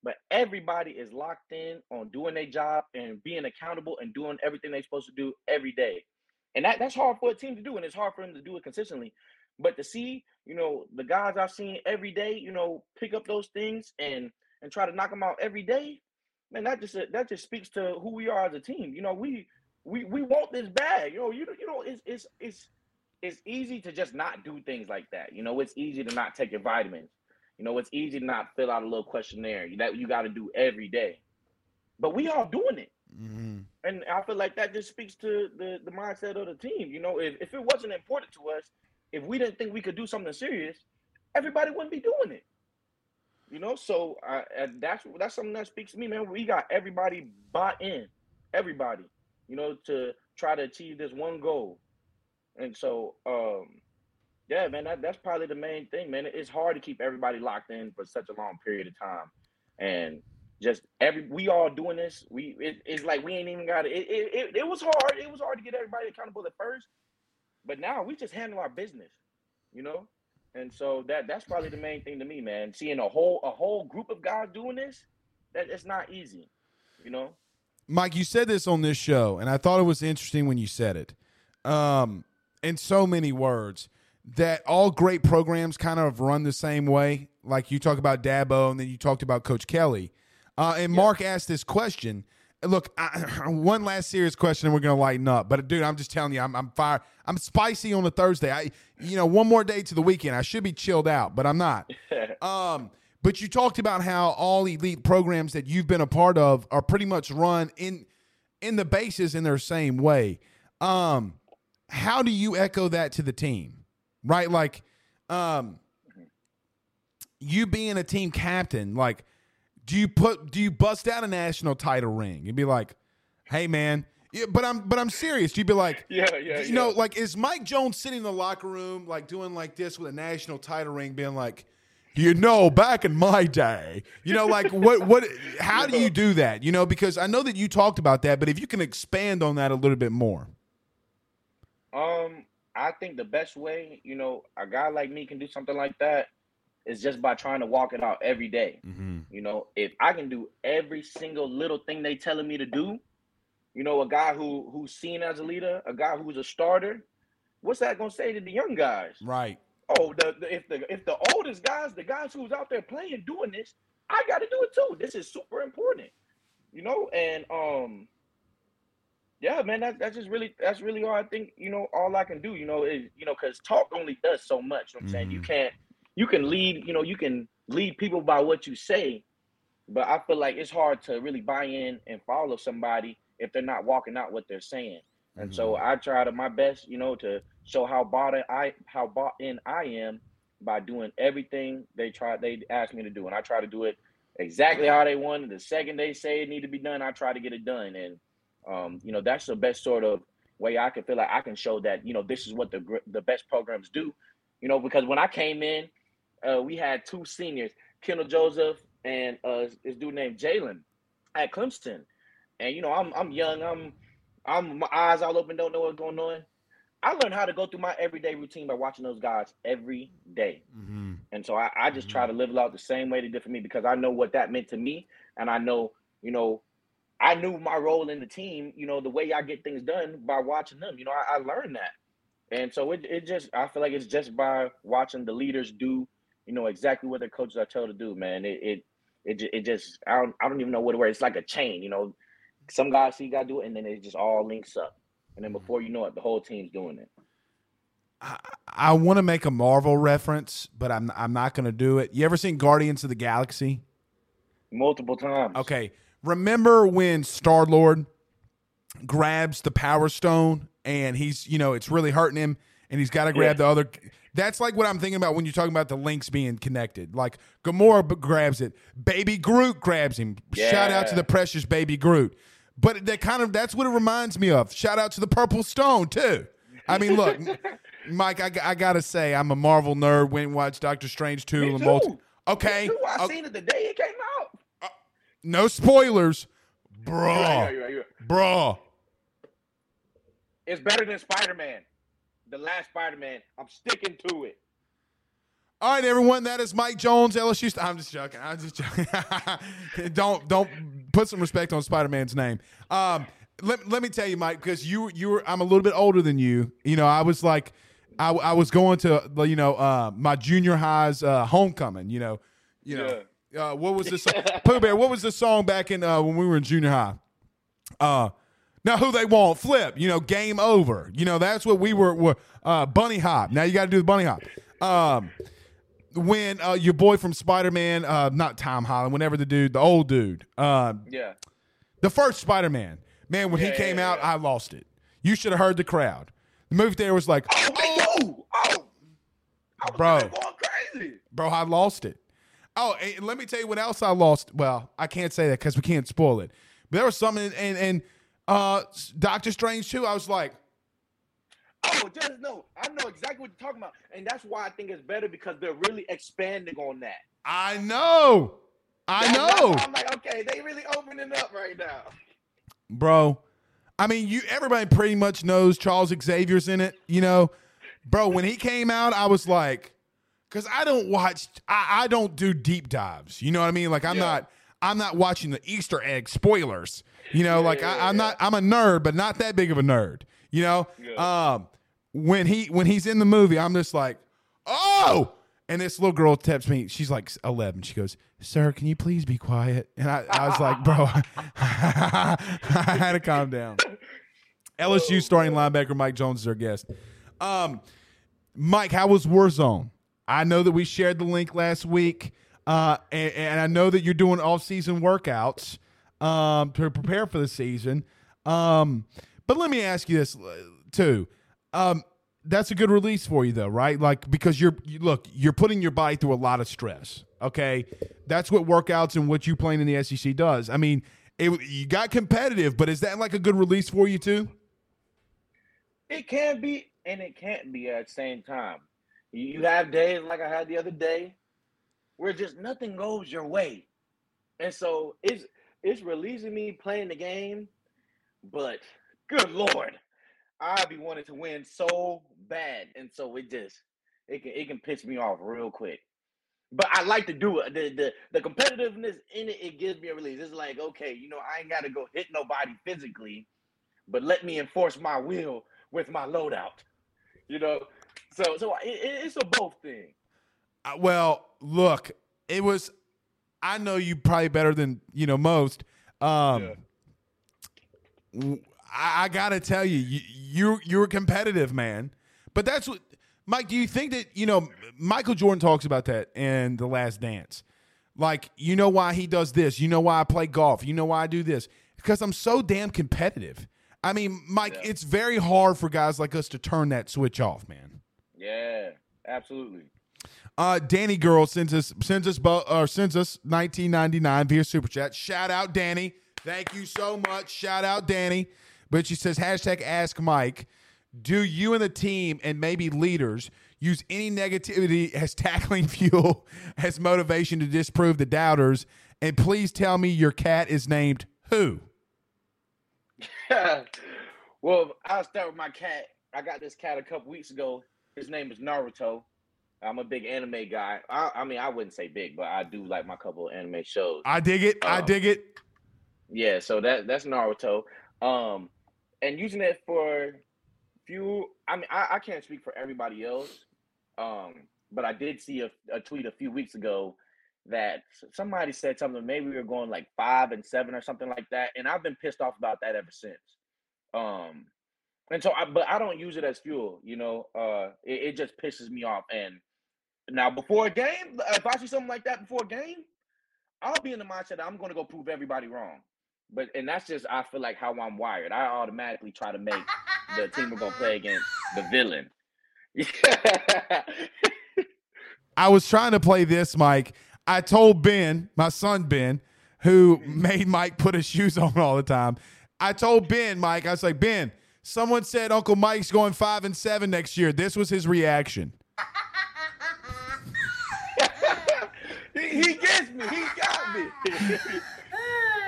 but everybody is locked in on doing their job and being accountable and doing everything they're supposed to do every day. And that, that's hard for a team to do, and it's hard for them to do it consistently. But to see, you know, the guys I've seen every day, you know, pick up those things and and try to knock them out every day, man, that just that just speaks to who we are as a team. You know, we we we want this bag. You know, you you know, it's it's it's it's easy to just not do things like that. You know, it's easy to not take your vitamins. You know, it's easy to not fill out a little questionnaire that you got to do every day. But we all doing it. Mm-hmm. And I feel like that just speaks to the, the mindset of the team. You know, if, if it wasn't important to us, if we didn't think we could do something serious, everybody wouldn't be doing it. You know, so I, that's that's something that speaks to me, man. We got everybody bought in, everybody you know, to try to achieve this one goal. And so, um, yeah, man, that, that's probably the main thing, man. It's hard to keep everybody locked in for such a long period of time. And just every we all doing this. We it, it's like we ain't even got it. It, it. it was hard. It was hard to get everybody accountable at first, but now we just handle our business, you know. And so that that's probably the main thing to me, man. Seeing a whole a whole group of guys doing this, that it's not easy, you know. Mike, you said this on this show, and I thought it was interesting when you said it. Um, in so many words, that all great programs kind of run the same way. Like you talk about Dabo, and then you talked about Coach Kelly. Uh, and yeah. Mark asked this question. Look, I, one last serious question, and we're gonna lighten up. But dude, I'm just telling you, I'm I'm fire. I'm spicy on a Thursday. I, you know, one more day to the weekend. I should be chilled out, but I'm not. um, but you talked about how all elite programs that you've been a part of are pretty much run in in the bases in their same way. Um, how do you echo that to the team? Right? Like, um, you being a team captain, like, do you put do you bust out a national title ring and be like, hey man, yeah, but I'm but I'm serious. You'd be like, Yeah, yeah, you know, like is Mike Jones sitting in the locker room like doing like this with a national title ring, being like, you know, back in my day, you know, like what what how do you do that? You know, because I know that you talked about that, but if you can expand on that a little bit more. Um, I think the best way, you know, a guy like me can do something like that is just by trying to walk it out every day. Mm-hmm. You know, if I can do every single little thing they telling me to do, you know, a guy who who's seen as a leader, a guy who's a starter, what's that gonna say to the young guys? Right. Oh, the, the if the if the oldest guys, the guys who's out there playing doing this, I got to do it too. This is super important, you know. And um, yeah, man, that, that's just really that's really all I think. You know, all I can do, you know, is you know, because talk only does so much. You know what I'm saying you Mhm. can't you can lead, you know, you can lead people by what you say, but I feel like it's hard to really buy in and follow somebody if they're not walking out what they're saying. And so Mm-hmm. I try to my best, you know, to show how bought in I how bought in I am by doing everything they try they ask me to do, and I try to do it exactly how they want. And the second they say it need to be done, I try to get it done. And um, you know, that's the best sort of way I can feel like I can show that you know this is what the the best programs do. You know, because when I came in, uh, we had two seniors, Kendall Joseph and uh, this dude named Jalen at Clemson. And you know, I'm I'm young, I'm I'm my eyes all open, don't know what's going on. I learned how to go through my everyday routine by watching those guys every day. Mm-hmm. And so I, I just try to live out the same way they did for me because I know what that meant to me. And I know, you know, I knew my role in the team, you know, the way I get things done by watching them. You know, I, I learned that. And so it, it just, I feel like it's just by watching the leaders do, you know, exactly what their coaches are told to do, man. It, it, it, it just, I don't, I don't even know what word. It's like a chain, you know. Some guys see you got to do it, and then it just all links up. And then before you know it, the whole team's doing it. I, I want to make a Marvel reference, but I'm I'm not going to do it. You ever seen Guardians of the Galaxy? Multiple times. Okay. Remember when Star Lord grabs the Power Stone and he's you know it's really hurting him and he's got to grab Yeah. the other. That's like what I'm thinking about when you're talking about the links being connected. Like Gamora grabs it, Baby Groot grabs him. Shout out to the precious Baby Groot. But that kind of that's what it reminds me of. Shout out to the Purple Stone too. I mean, look, Mike, I, I gotta say, I'm a Marvel nerd. Went and watched Doctor Strange two Me and too. multi- Okay, too. I o- seen it the day it came out. No spoilers, You're right, bruh, right, you're right, you're right. bruh. It's better than Spider Man. The last Spider Man. I'm sticking to it. All right, everyone. That is Mike Jones, LSU. St- I'm just joking. I'm just joking. don't don't put some respect on Spider Man's name. Um, let, let me tell you, Mike, because you you were I'm a little bit older than you. You know, I was like, I, I was going to you know uh, my junior high's uh, homecoming. You know, you know. Uh, what was the song? Pooh Bear? What was the song back in uh, when we were in junior high? Uh, now who they want? Flip. You know, game over. You know, that's what we were. were uh, bunny hop. Now you got to do the bunny hop. Um, when uh, your boy from Spider Man, uh, not Tom Holland, whenever the dude, the old dude, uh, Yeah. the first Spider Man, man, when Yeah, he came yeah, out, yeah. I lost it. You should have heard the crowd. The movie theater was like, Oh. Oh, was Bro. bro, I lost it. Oh, and let me tell you what else I lost. Well, I can't say that because we can't spoil it. But there was something, and and uh, Doctor Strange too. I was like, Oh, just know. I know exactly what you're talking about. And that's why I think it's better because they're really expanding on that. I know, I That's know, I'm like, okay, they really opening up right now. bro. I mean, you everybody pretty much knows Charles Xavier's in it, you know, bro. When he came out, I was like, because I don't watch, I, I don't do deep dives. You know what I mean? Like I'm Yeah. not, I'm not watching the Easter egg spoilers. You know, like yeah, I, I'm not, I'm a nerd, but not that big of a nerd. You know, Yeah. um, when he when he's in the movie, I'm just like, oh. And this little girl texts me. She's like 11. She goes, "Sir, can you please be quiet?" And I, I was like, "Bro, I had to calm down." LSU starting linebacker Mike Jones is our guest. Um, Mike, how was Warzone? I know that we shared the link last week, uh, and, and I know that you're doing off-season workouts um, to prepare for the season. Um, but let me ask you this uh, too: um, that's a good release for you though, right? Like because you're you, look, you're putting your body through a lot of stress. Okay, that's what workouts and what you playing in the SEC does. I mean, it, you got competitive, but is that like a good release for you too? It can be and it can't be at the same time. You have days like I had the other day where just nothing goes your way. And so it's it's releasing me playing the game, but good lord, I be wanting to win so bad. And so it just it can it can piss me off real quick. But I like to do it. The, the the competitiveness in it, it gives me a release. It's like, okay, you know, I ain't gotta go hit nobody physically, but let me enforce my will with my loadout. You know, so so it, it's a both thing. Uh, well, look, it was. I know you probably better than you know most. Um, w- I, I gotta tell you, you, you're you're a competitive man. But that's what, Mike. Do you think that you know Michael Jordan talks about that in The Last Dance? Like, you know why he does this? You know why I play golf? You know why I do this? Because I'm so damn competitive. I mean, Mike, Yeah. it's very hard for guys like us to turn that switch off, man. Yeah, absolutely. Uh, Danny Girl sends us sends us or sends us 1999 via super chat. Shout out Danny, thank you so much. Shout out Danny. But she says hashtag Ask Mike. Do you and the team and maybe leaders use any negativity as tackling fuel as motivation to disprove the doubters? And please tell me your cat is named who? well, I'll start with my cat. I got this cat a couple weeks ago. His name is Naruto. I'm a big anime guy. I, I mean, I wouldn't say big, but I do like my couple of anime shows. I dig it. I Oh. dig it. Yeah, so that that's Naruto. Um, and using it for few. I mean, I, I can't speak for everybody else. Um, but I did see a, a tweet a few weeks ago that somebody said something. Maybe we were going like five and seven or something like that, and I've been pissed off about that ever since. Um, and so, I, but I don't use it as fuel. You know, uh, it, it just pisses me off. And now, before a game, if I see something like that before a game, I'll be in the mindset that I'm going to go prove everybody wrong. But and that's just I feel like how I'm wired. I automatically try to make the team we're gonna play against the villain. I was trying to play this, Mike. I told Ben, my son Ben, who made Mike put his shoes on all the time. I told Ben, Mike, I was like, Ben, someone said Uncle Mike's going five and seven next year. This was his reaction. he, he gets me. He got me.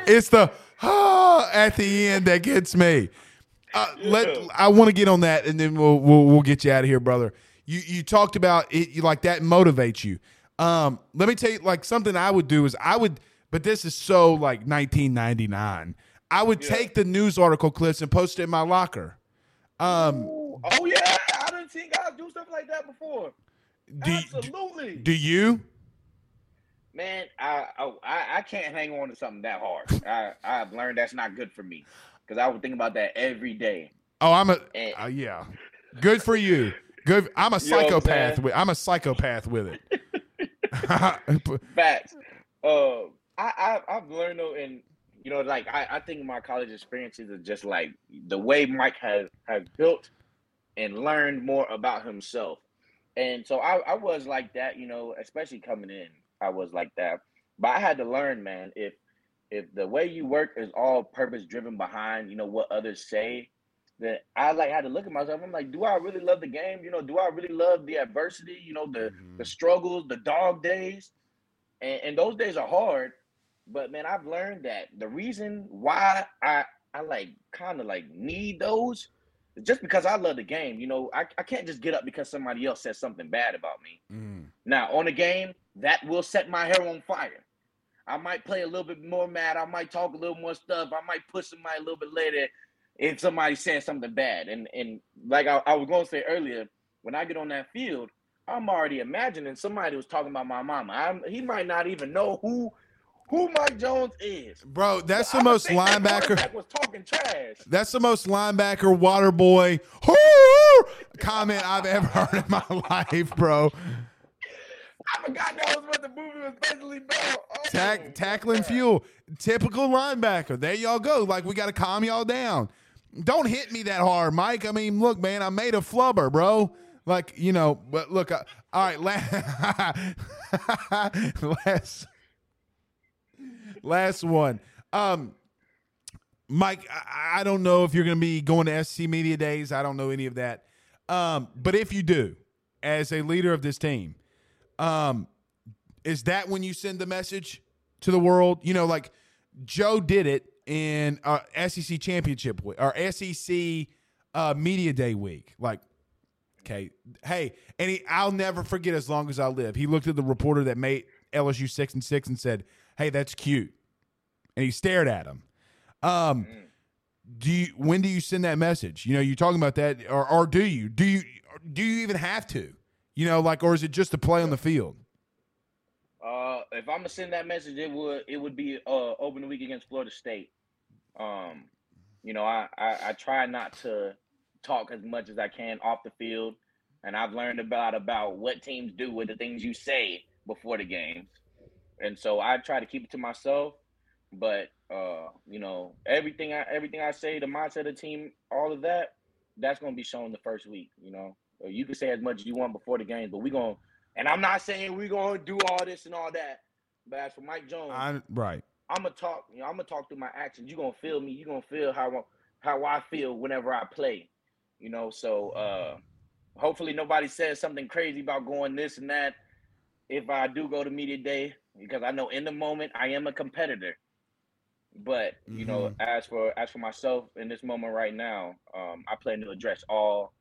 It's the ah at the end that gets me. Uh, let I want to get on that, and then we'll we'll, we'll get you out of here, brother. You you talked about it you, like that motivates you. Um, let me tell you, like something I would do is I would, but this is so like 1999. I would Yeah. take the news article clips and post it in my locker. Um, oh yeah, I didn't see guys do stuff like that before. do Absolutely, do you? man. I, I I can't hang on to something that hard. I I've learned that's not good for me because I would think about that every day. Oh, I'm a Eh. uh, yeah. Good for you. Good. I'm a You know I'm psychopath. with, I'm a psychopath with it. Facts. Uh, I, I I've learned though, and you know, like I, I think my college experiences are just like the way Mike has has built and learned more about himself. And so I, I was like that, you know, especially coming in, I was like that. But I had to learn, man, if if the way you work is all purpose driven behind, you know, what others say, then I like had to look at myself. I'm like, do I really love the game? You know, do I really love the adversity? You know, the the mm-hmm. struggles, the dog days, and, and those days are hard. But man, I've learned that the reason why I I like kind of like need those just because I love the game. You know, I, I can't just get up because somebody else says something bad about me. Mm. Now on the game, that will set my hair on fire. I might play a little bit more mad. I might talk a little more stuff. I might push somebody a little bit later if somebody says something bad. And and like I, I was going to say earlier, when I get on that field, I'm already imagining somebody was talking about my mama. I'm, he might not even know who who Mike Jones is. Bro, that's the most think that linebacker. was talking trash. That's the most linebacker water boy comment I've ever heard in my life, bro. I forgot that was what the movie was basically about. Oh, Tack, tackling God. fuel, typical linebacker. There y'all go. Like we got to calm y'all down. don't hit me that hard, Mike. I mean, look, man, I made a flubber, bro. Like you know, but look, uh, all right, last, last, last one. Um, Mike, I, I don't know if you're going to be going to SC Media Days. I don't know any of that. Um, but if you do, as a leader of this team, um, is that when you send the message to the world? You know, like Joe did it in uh, SEC championship week or SEC uh, media day week. Like, okay, hey, and he, I'll never forget as long as I live. He looked at the reporter that made LSU six and six and said, "Hey, that's cute," and he stared at him. Um, do you when do you send that message? You know, you're talking about that, or or do you do you do you even have to? You know, like, or is it just a play on the field? Uh, if I'm gonna send that message, it would it would be uh open week against Florida State. Um, you know, I, I I try not to talk as much as I can off the field, and I've learned about about what teams do with the things you say before the games, and so I try to keep it to myself. But uh, you know, everything I everything I say, the mindset of the team, all of that, that's gonna be shown the first week. You know, you can say as much as you want before the game, but we gonna. And I'm not saying we're gonna do all this and all that. But as for Mike Jones, I'm, right. I'm gonna talk. You know, I'm gonna talk through my actions. You're gonna feel me. You're gonna feel how how I feel whenever I play. You know, so uh hopefully nobody says something crazy about going this and that. If I do go to media day, because I know in the moment I am a competitor. But you mm-hmm. know, as for as for myself in this moment right now, um, I plan to address all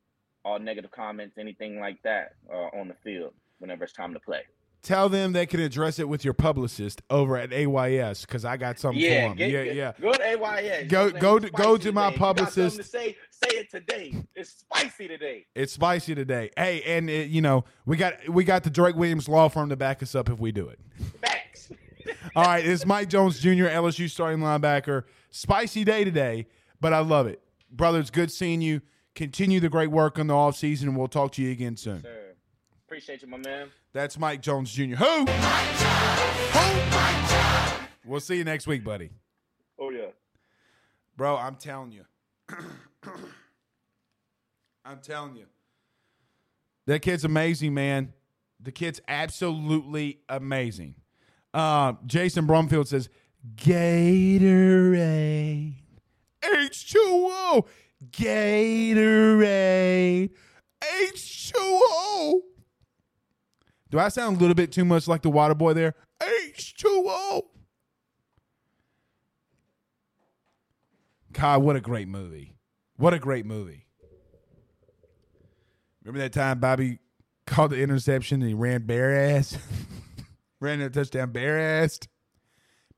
all negative comments, anything like that, uh, on the field whenever it's time to play. Tell them they can address it with your publicist over at AYS because I got something yeah, for them. Get, yeah, get, yeah. Go to AYS. Go go to, go to my publicist. to say say it today. It's spicy today. It's spicy today. Hey, and it, you know we got we got the Drake Williams law firm to back us up if we do it. Facts. All right, it's Mike Jones Jr., LSU starting linebacker. Spicy day today, but I love it, brother. It's good seeing you. Continue the great work on the off season, and we'll talk to you again soon. Sir. Appreciate you, my man. That's Mike Jones Jr. Who? Mike Jones. Who? Mike Jones. We'll see you next week, buddy. Oh yeah, bro. I'm telling you. I'm telling you. That kid's amazing, man. The kid's absolutely amazing. Uh, Jason Brumfield says, Gatorade. H2O. Gatorade. H2O. Do I sound a little bit too much like the water boy there? H2O. God, what a great movie. What a great movie. Remember that time Bobby called the interception and he ran bare ass? ran a touchdown bare ass?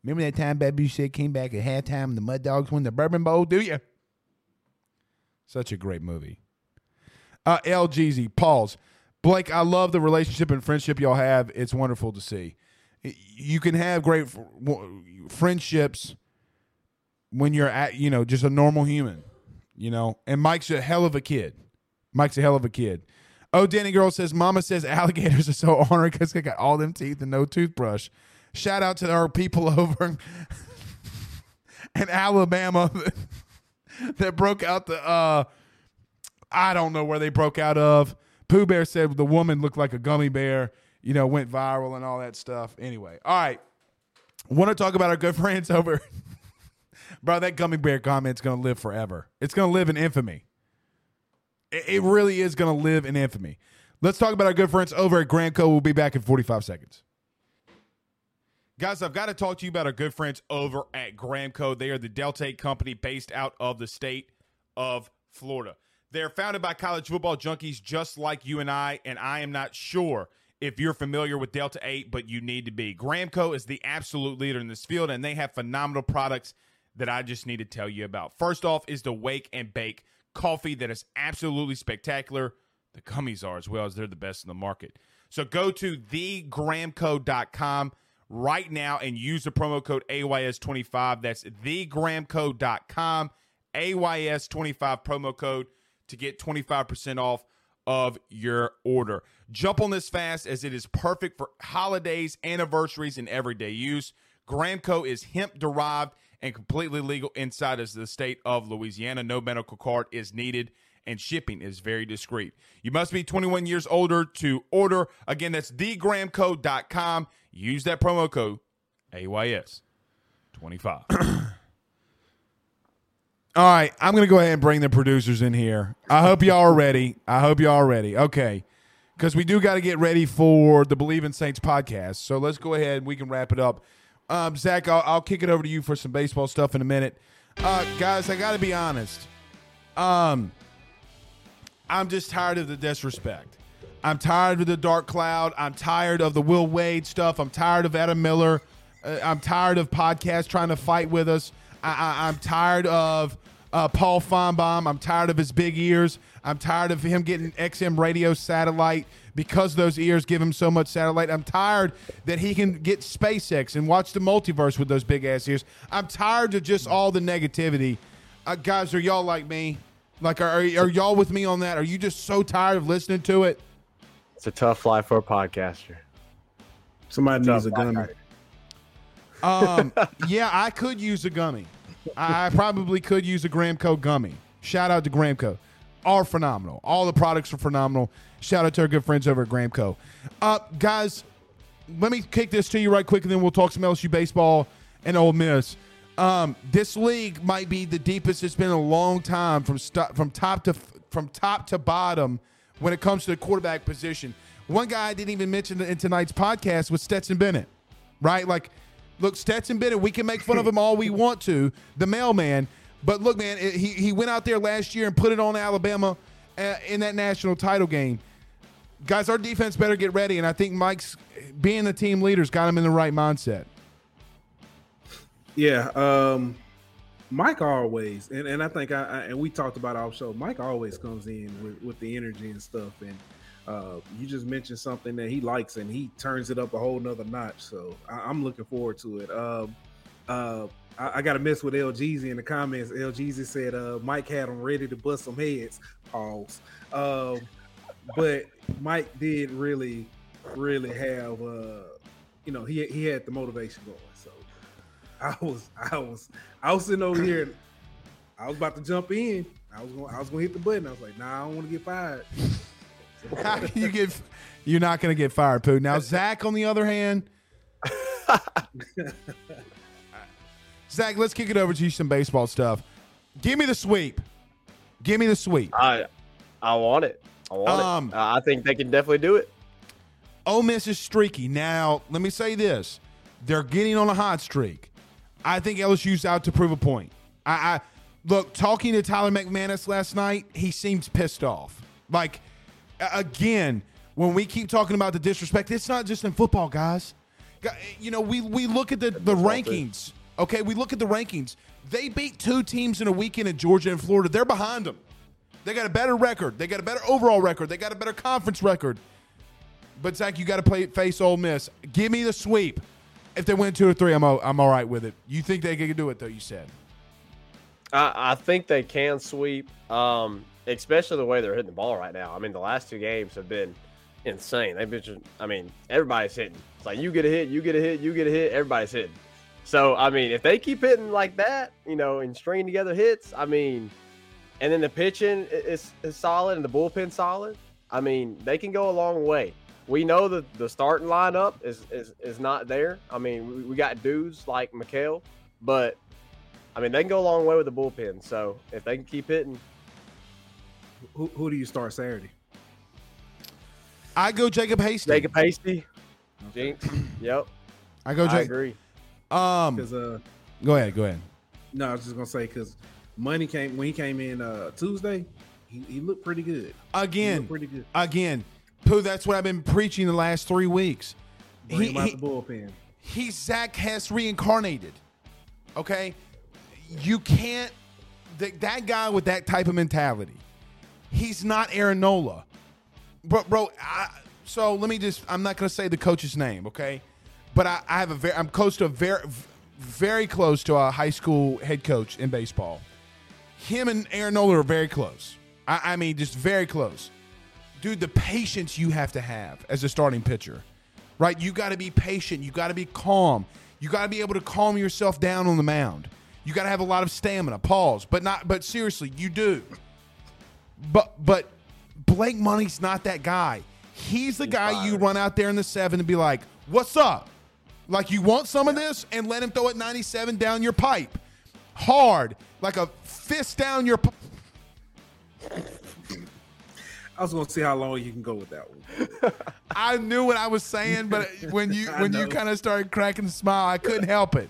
Remember that time Bobby said came back at halftime and the Mud Dogs won the Bourbon Bowl? Do you? Such a great movie. Uh, LGZ, pause. Blake, I love the relationship and friendship y'all have. It's wonderful to see. You can have great friendships when you're at, you know, just a normal human, you know. And Mike's a hell of a kid. Mike's a hell of a kid. Oh, Danny Girl says, Mama says alligators are so ornery because they got all them teeth and no toothbrush. Shout out to our people over in Alabama that broke out the, uh, I don't know where they broke out of Pooh Bear said the woman looked like a gummy bear, you know, went viral and all that stuff. Anyway, all right. Want to talk about our good friends over. Bro, that gummy bear comment's going to live forever. It's going to live in infamy. It, it really is going to live in infamy. Let's talk about our good friends over at Gramco. We'll be back in 45 seconds. Guys, I've got to talk to you about our good friends over at Gramco. They are the Delta company based out of the state of Florida. They're founded by college football junkies just like you and I, and I am not sure if you're familiar with Delta 8, but you need to be. Gramco is the absolute leader in this field, and they have phenomenal products that I just need to tell you about. First off is the Wake and Bake coffee that is absolutely spectacular. The gummies are as well as they're the best in the market. So go to thegramco.com right now and use the promo code AYS25. That's thegramco.com, AYS25 promo code to get 25% off of your order. Jump on this fast as it is perfect for holidays, anniversaries, and everyday use. Gramco is hemp derived and completely legal inside of the state of Louisiana. No medical card is needed and shipping is very discreet. You must be 21 years older to order. Again, that's thegramco.com. Use that promo code AYS25. All right, I'm going to go ahead and bring the producers in here. I hope y'all are ready. I hope y'all are ready. Okay. Because we do got to get ready for the Bleav in Saints podcast. So let's go ahead. and We can wrap it up. Um, Zach, I'll, I'll kick it over to you for some baseball stuff in a minute. Uh, guys, I got to be honest. Um, I'm just tired of the disrespect. I'm tired of the dark cloud. I'm tired of the Will Wade stuff. I'm tired of Adam Miller. Uh, I'm tired of podcasts trying to fight with us. I, am tired of uh, Paul Finebaum. I'm tired of his big ears. I'm tired of him getting XM radio satellite because those ears give him so much satellite. I'm tired that he can get SpaceX and watch the multiverse with those big ass ears. I'm tired of just all the negativity. Uh, guys, are y'all like me? Like, are, are y'all with me on that? Are you just so tired of listening to it? It's a tough life for a podcaster. Somebody needs a gummy. Um, yeah, I could use a gummy. I probably could use a Gramco gummy. Shout out to Gramco. Are phenomenal. All the products are phenomenal. Shout out to our good friends over at Gramco. Uh, guys, let me kick this to you right quick, and then we'll talk some LSU baseball and Ole Miss. Um, this league might be the deepest it's been in a long time from st- from top to from top to bottom when it comes to the quarterback position. One guy I didn't even mention in tonight's podcast was Stetson Bennett, right? Like, look, Stetson Bennett, we can make fun of him all we want to, the mailman, but look, man, he he went out there last year and put it on Alabama uh, in that national title game. Guys, our defense better get ready, and I think Mike's being the team leader's got him in the right mindset. Yeah, um, Mike always, and, and I think I, I, and we talked about our show. Mike always comes in with, with the energy and stuff, and uh, you just mentioned something that he likes, and he turns it up a whole nother notch. So I, am looking forward to it. Um, uh, I, I got to mess with LGZ in the comments. LGZ said uh, Mike had him ready to bust some heads. Pause. Um, but Mike did really, really have, uh, you know, he he had the motivation going. So I was, I was, I was sitting over here. I was about to jump in. I was going, I was going to hit the button. I was like, Nah, I don't want to get fired. How can you get? You're not going to get fired, Pooh. Now, Zach, on the other hand, Zach, let's kick it over to you some baseball stuff. Give me the sweep. Give me the sweep. I, I want it. I want um, it. Uh, I think they can definitely do it. Ole Miss is streaky. Now, let me say this: they're getting on a hot streak. I think LSU's out to prove a point. I, I look talking to Tyler McManus last night. He seems pissed off. Like again, when we keep talking about the disrespect, it's not just in football, guys. You know, we we look at the the rankings. Okay, we look at the rankings. They beat two teams in a weekend in Georgia and Florida. They're behind them. They got a better record. They got a better overall record. They got a better conference record. But Zach, you got to play face Ole Miss. Give me the sweep if they win two or three, I'm i I'm all right with it. You think they can do it though? You said. I, I think they can sweep, um, especially the way they're hitting the ball right now. I mean, the last two games have been insane. They've been, just, I mean, everybody's hitting. It's like you get a hit, you get a hit, you get a hit. Everybody's hitting. So I mean, if they keep hitting like that, you know, and stringing together hits, I mean, and then the pitching is, is solid and the bullpen solid. I mean, they can go a long way we know that the starting lineup is, is, is not there. I mean, we, we got dudes like Mikael, but I mean, they can go a long way with the bullpen. So if they can keep hitting. Who, who do you start Saturday? I go Jacob Hasty. Jacob Hasty. Okay. Jinx. Yep. I go. Jacob. I agree. Um. Uh, go ahead. Go ahead. No, I was just gonna say because money came when he came in uh, Tuesday. He, he looked pretty good. Again. pretty good. Again. Pooh, that's what I've been preaching the last three weeks. Bring he, him out he, the bullpen. He's Zach Hess reincarnated. Okay? You can't that, that guy with that type of mentality. He's not Aaron Nola. Bro, bro, I, so let me just I'm not gonna say the coach's name, okay? But I, I have a very I'm close to a very very close to a high school head coach in baseball. Him and Aaron Nola are very close. I, I mean, just very close dude, the patience you have to have as a starting pitcher, right? You got to be patient. You got to be calm. You got to be able to calm yourself down on the mound. You got to have a lot of stamina. Pause. But not. But seriously, you do. But but Blake Money's not that guy. He's the guy you run out there in the seven and be like, "What's up?" Like you want some of this, and let him throw it 97 down your pipe, hard, like a fist down your. P- I was gonna see how long you can go with that one. I knew what I was saying, but when you when you kind of started cracking a smile, I couldn't help it.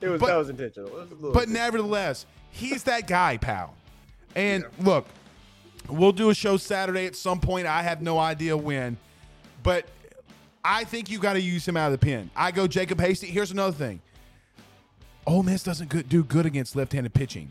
It was But- that was intentional. Was But bit. nevertheless, he's that guy, pal. And look, we'll do a show Saturday at some point. I have no idea when, but I think you got to use him out of the pen. I go Jacob Hasty. Here's another thing. Ole Miss doesn't do good against left-handed pitching.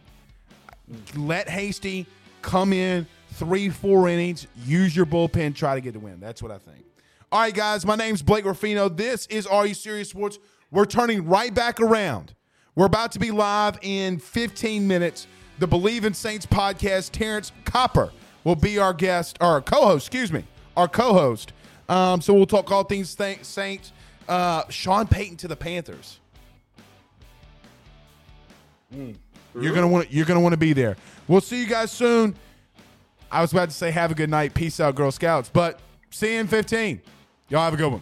Let Hasty come in three, four innings, use your bullpen, try to get the win. That's what I think. All right, guys, my name's Blake Ruffino. This is Are You Serious Sports. We're turning right back around. We're about to be live in 15 minutes. The Bleav in Saints podcast, Terrence Copper will be our guest, or our co-host, excuse me, our co-host. Um, so we'll talk all things Sa- Saints. Uh, Sean Payton to the Panthers. You're gonna want you're gonna want to be there. We'll see you guys soon. I was about to say have a good night, peace out, Girl Scouts, but see you in 15. Y'all have a good one.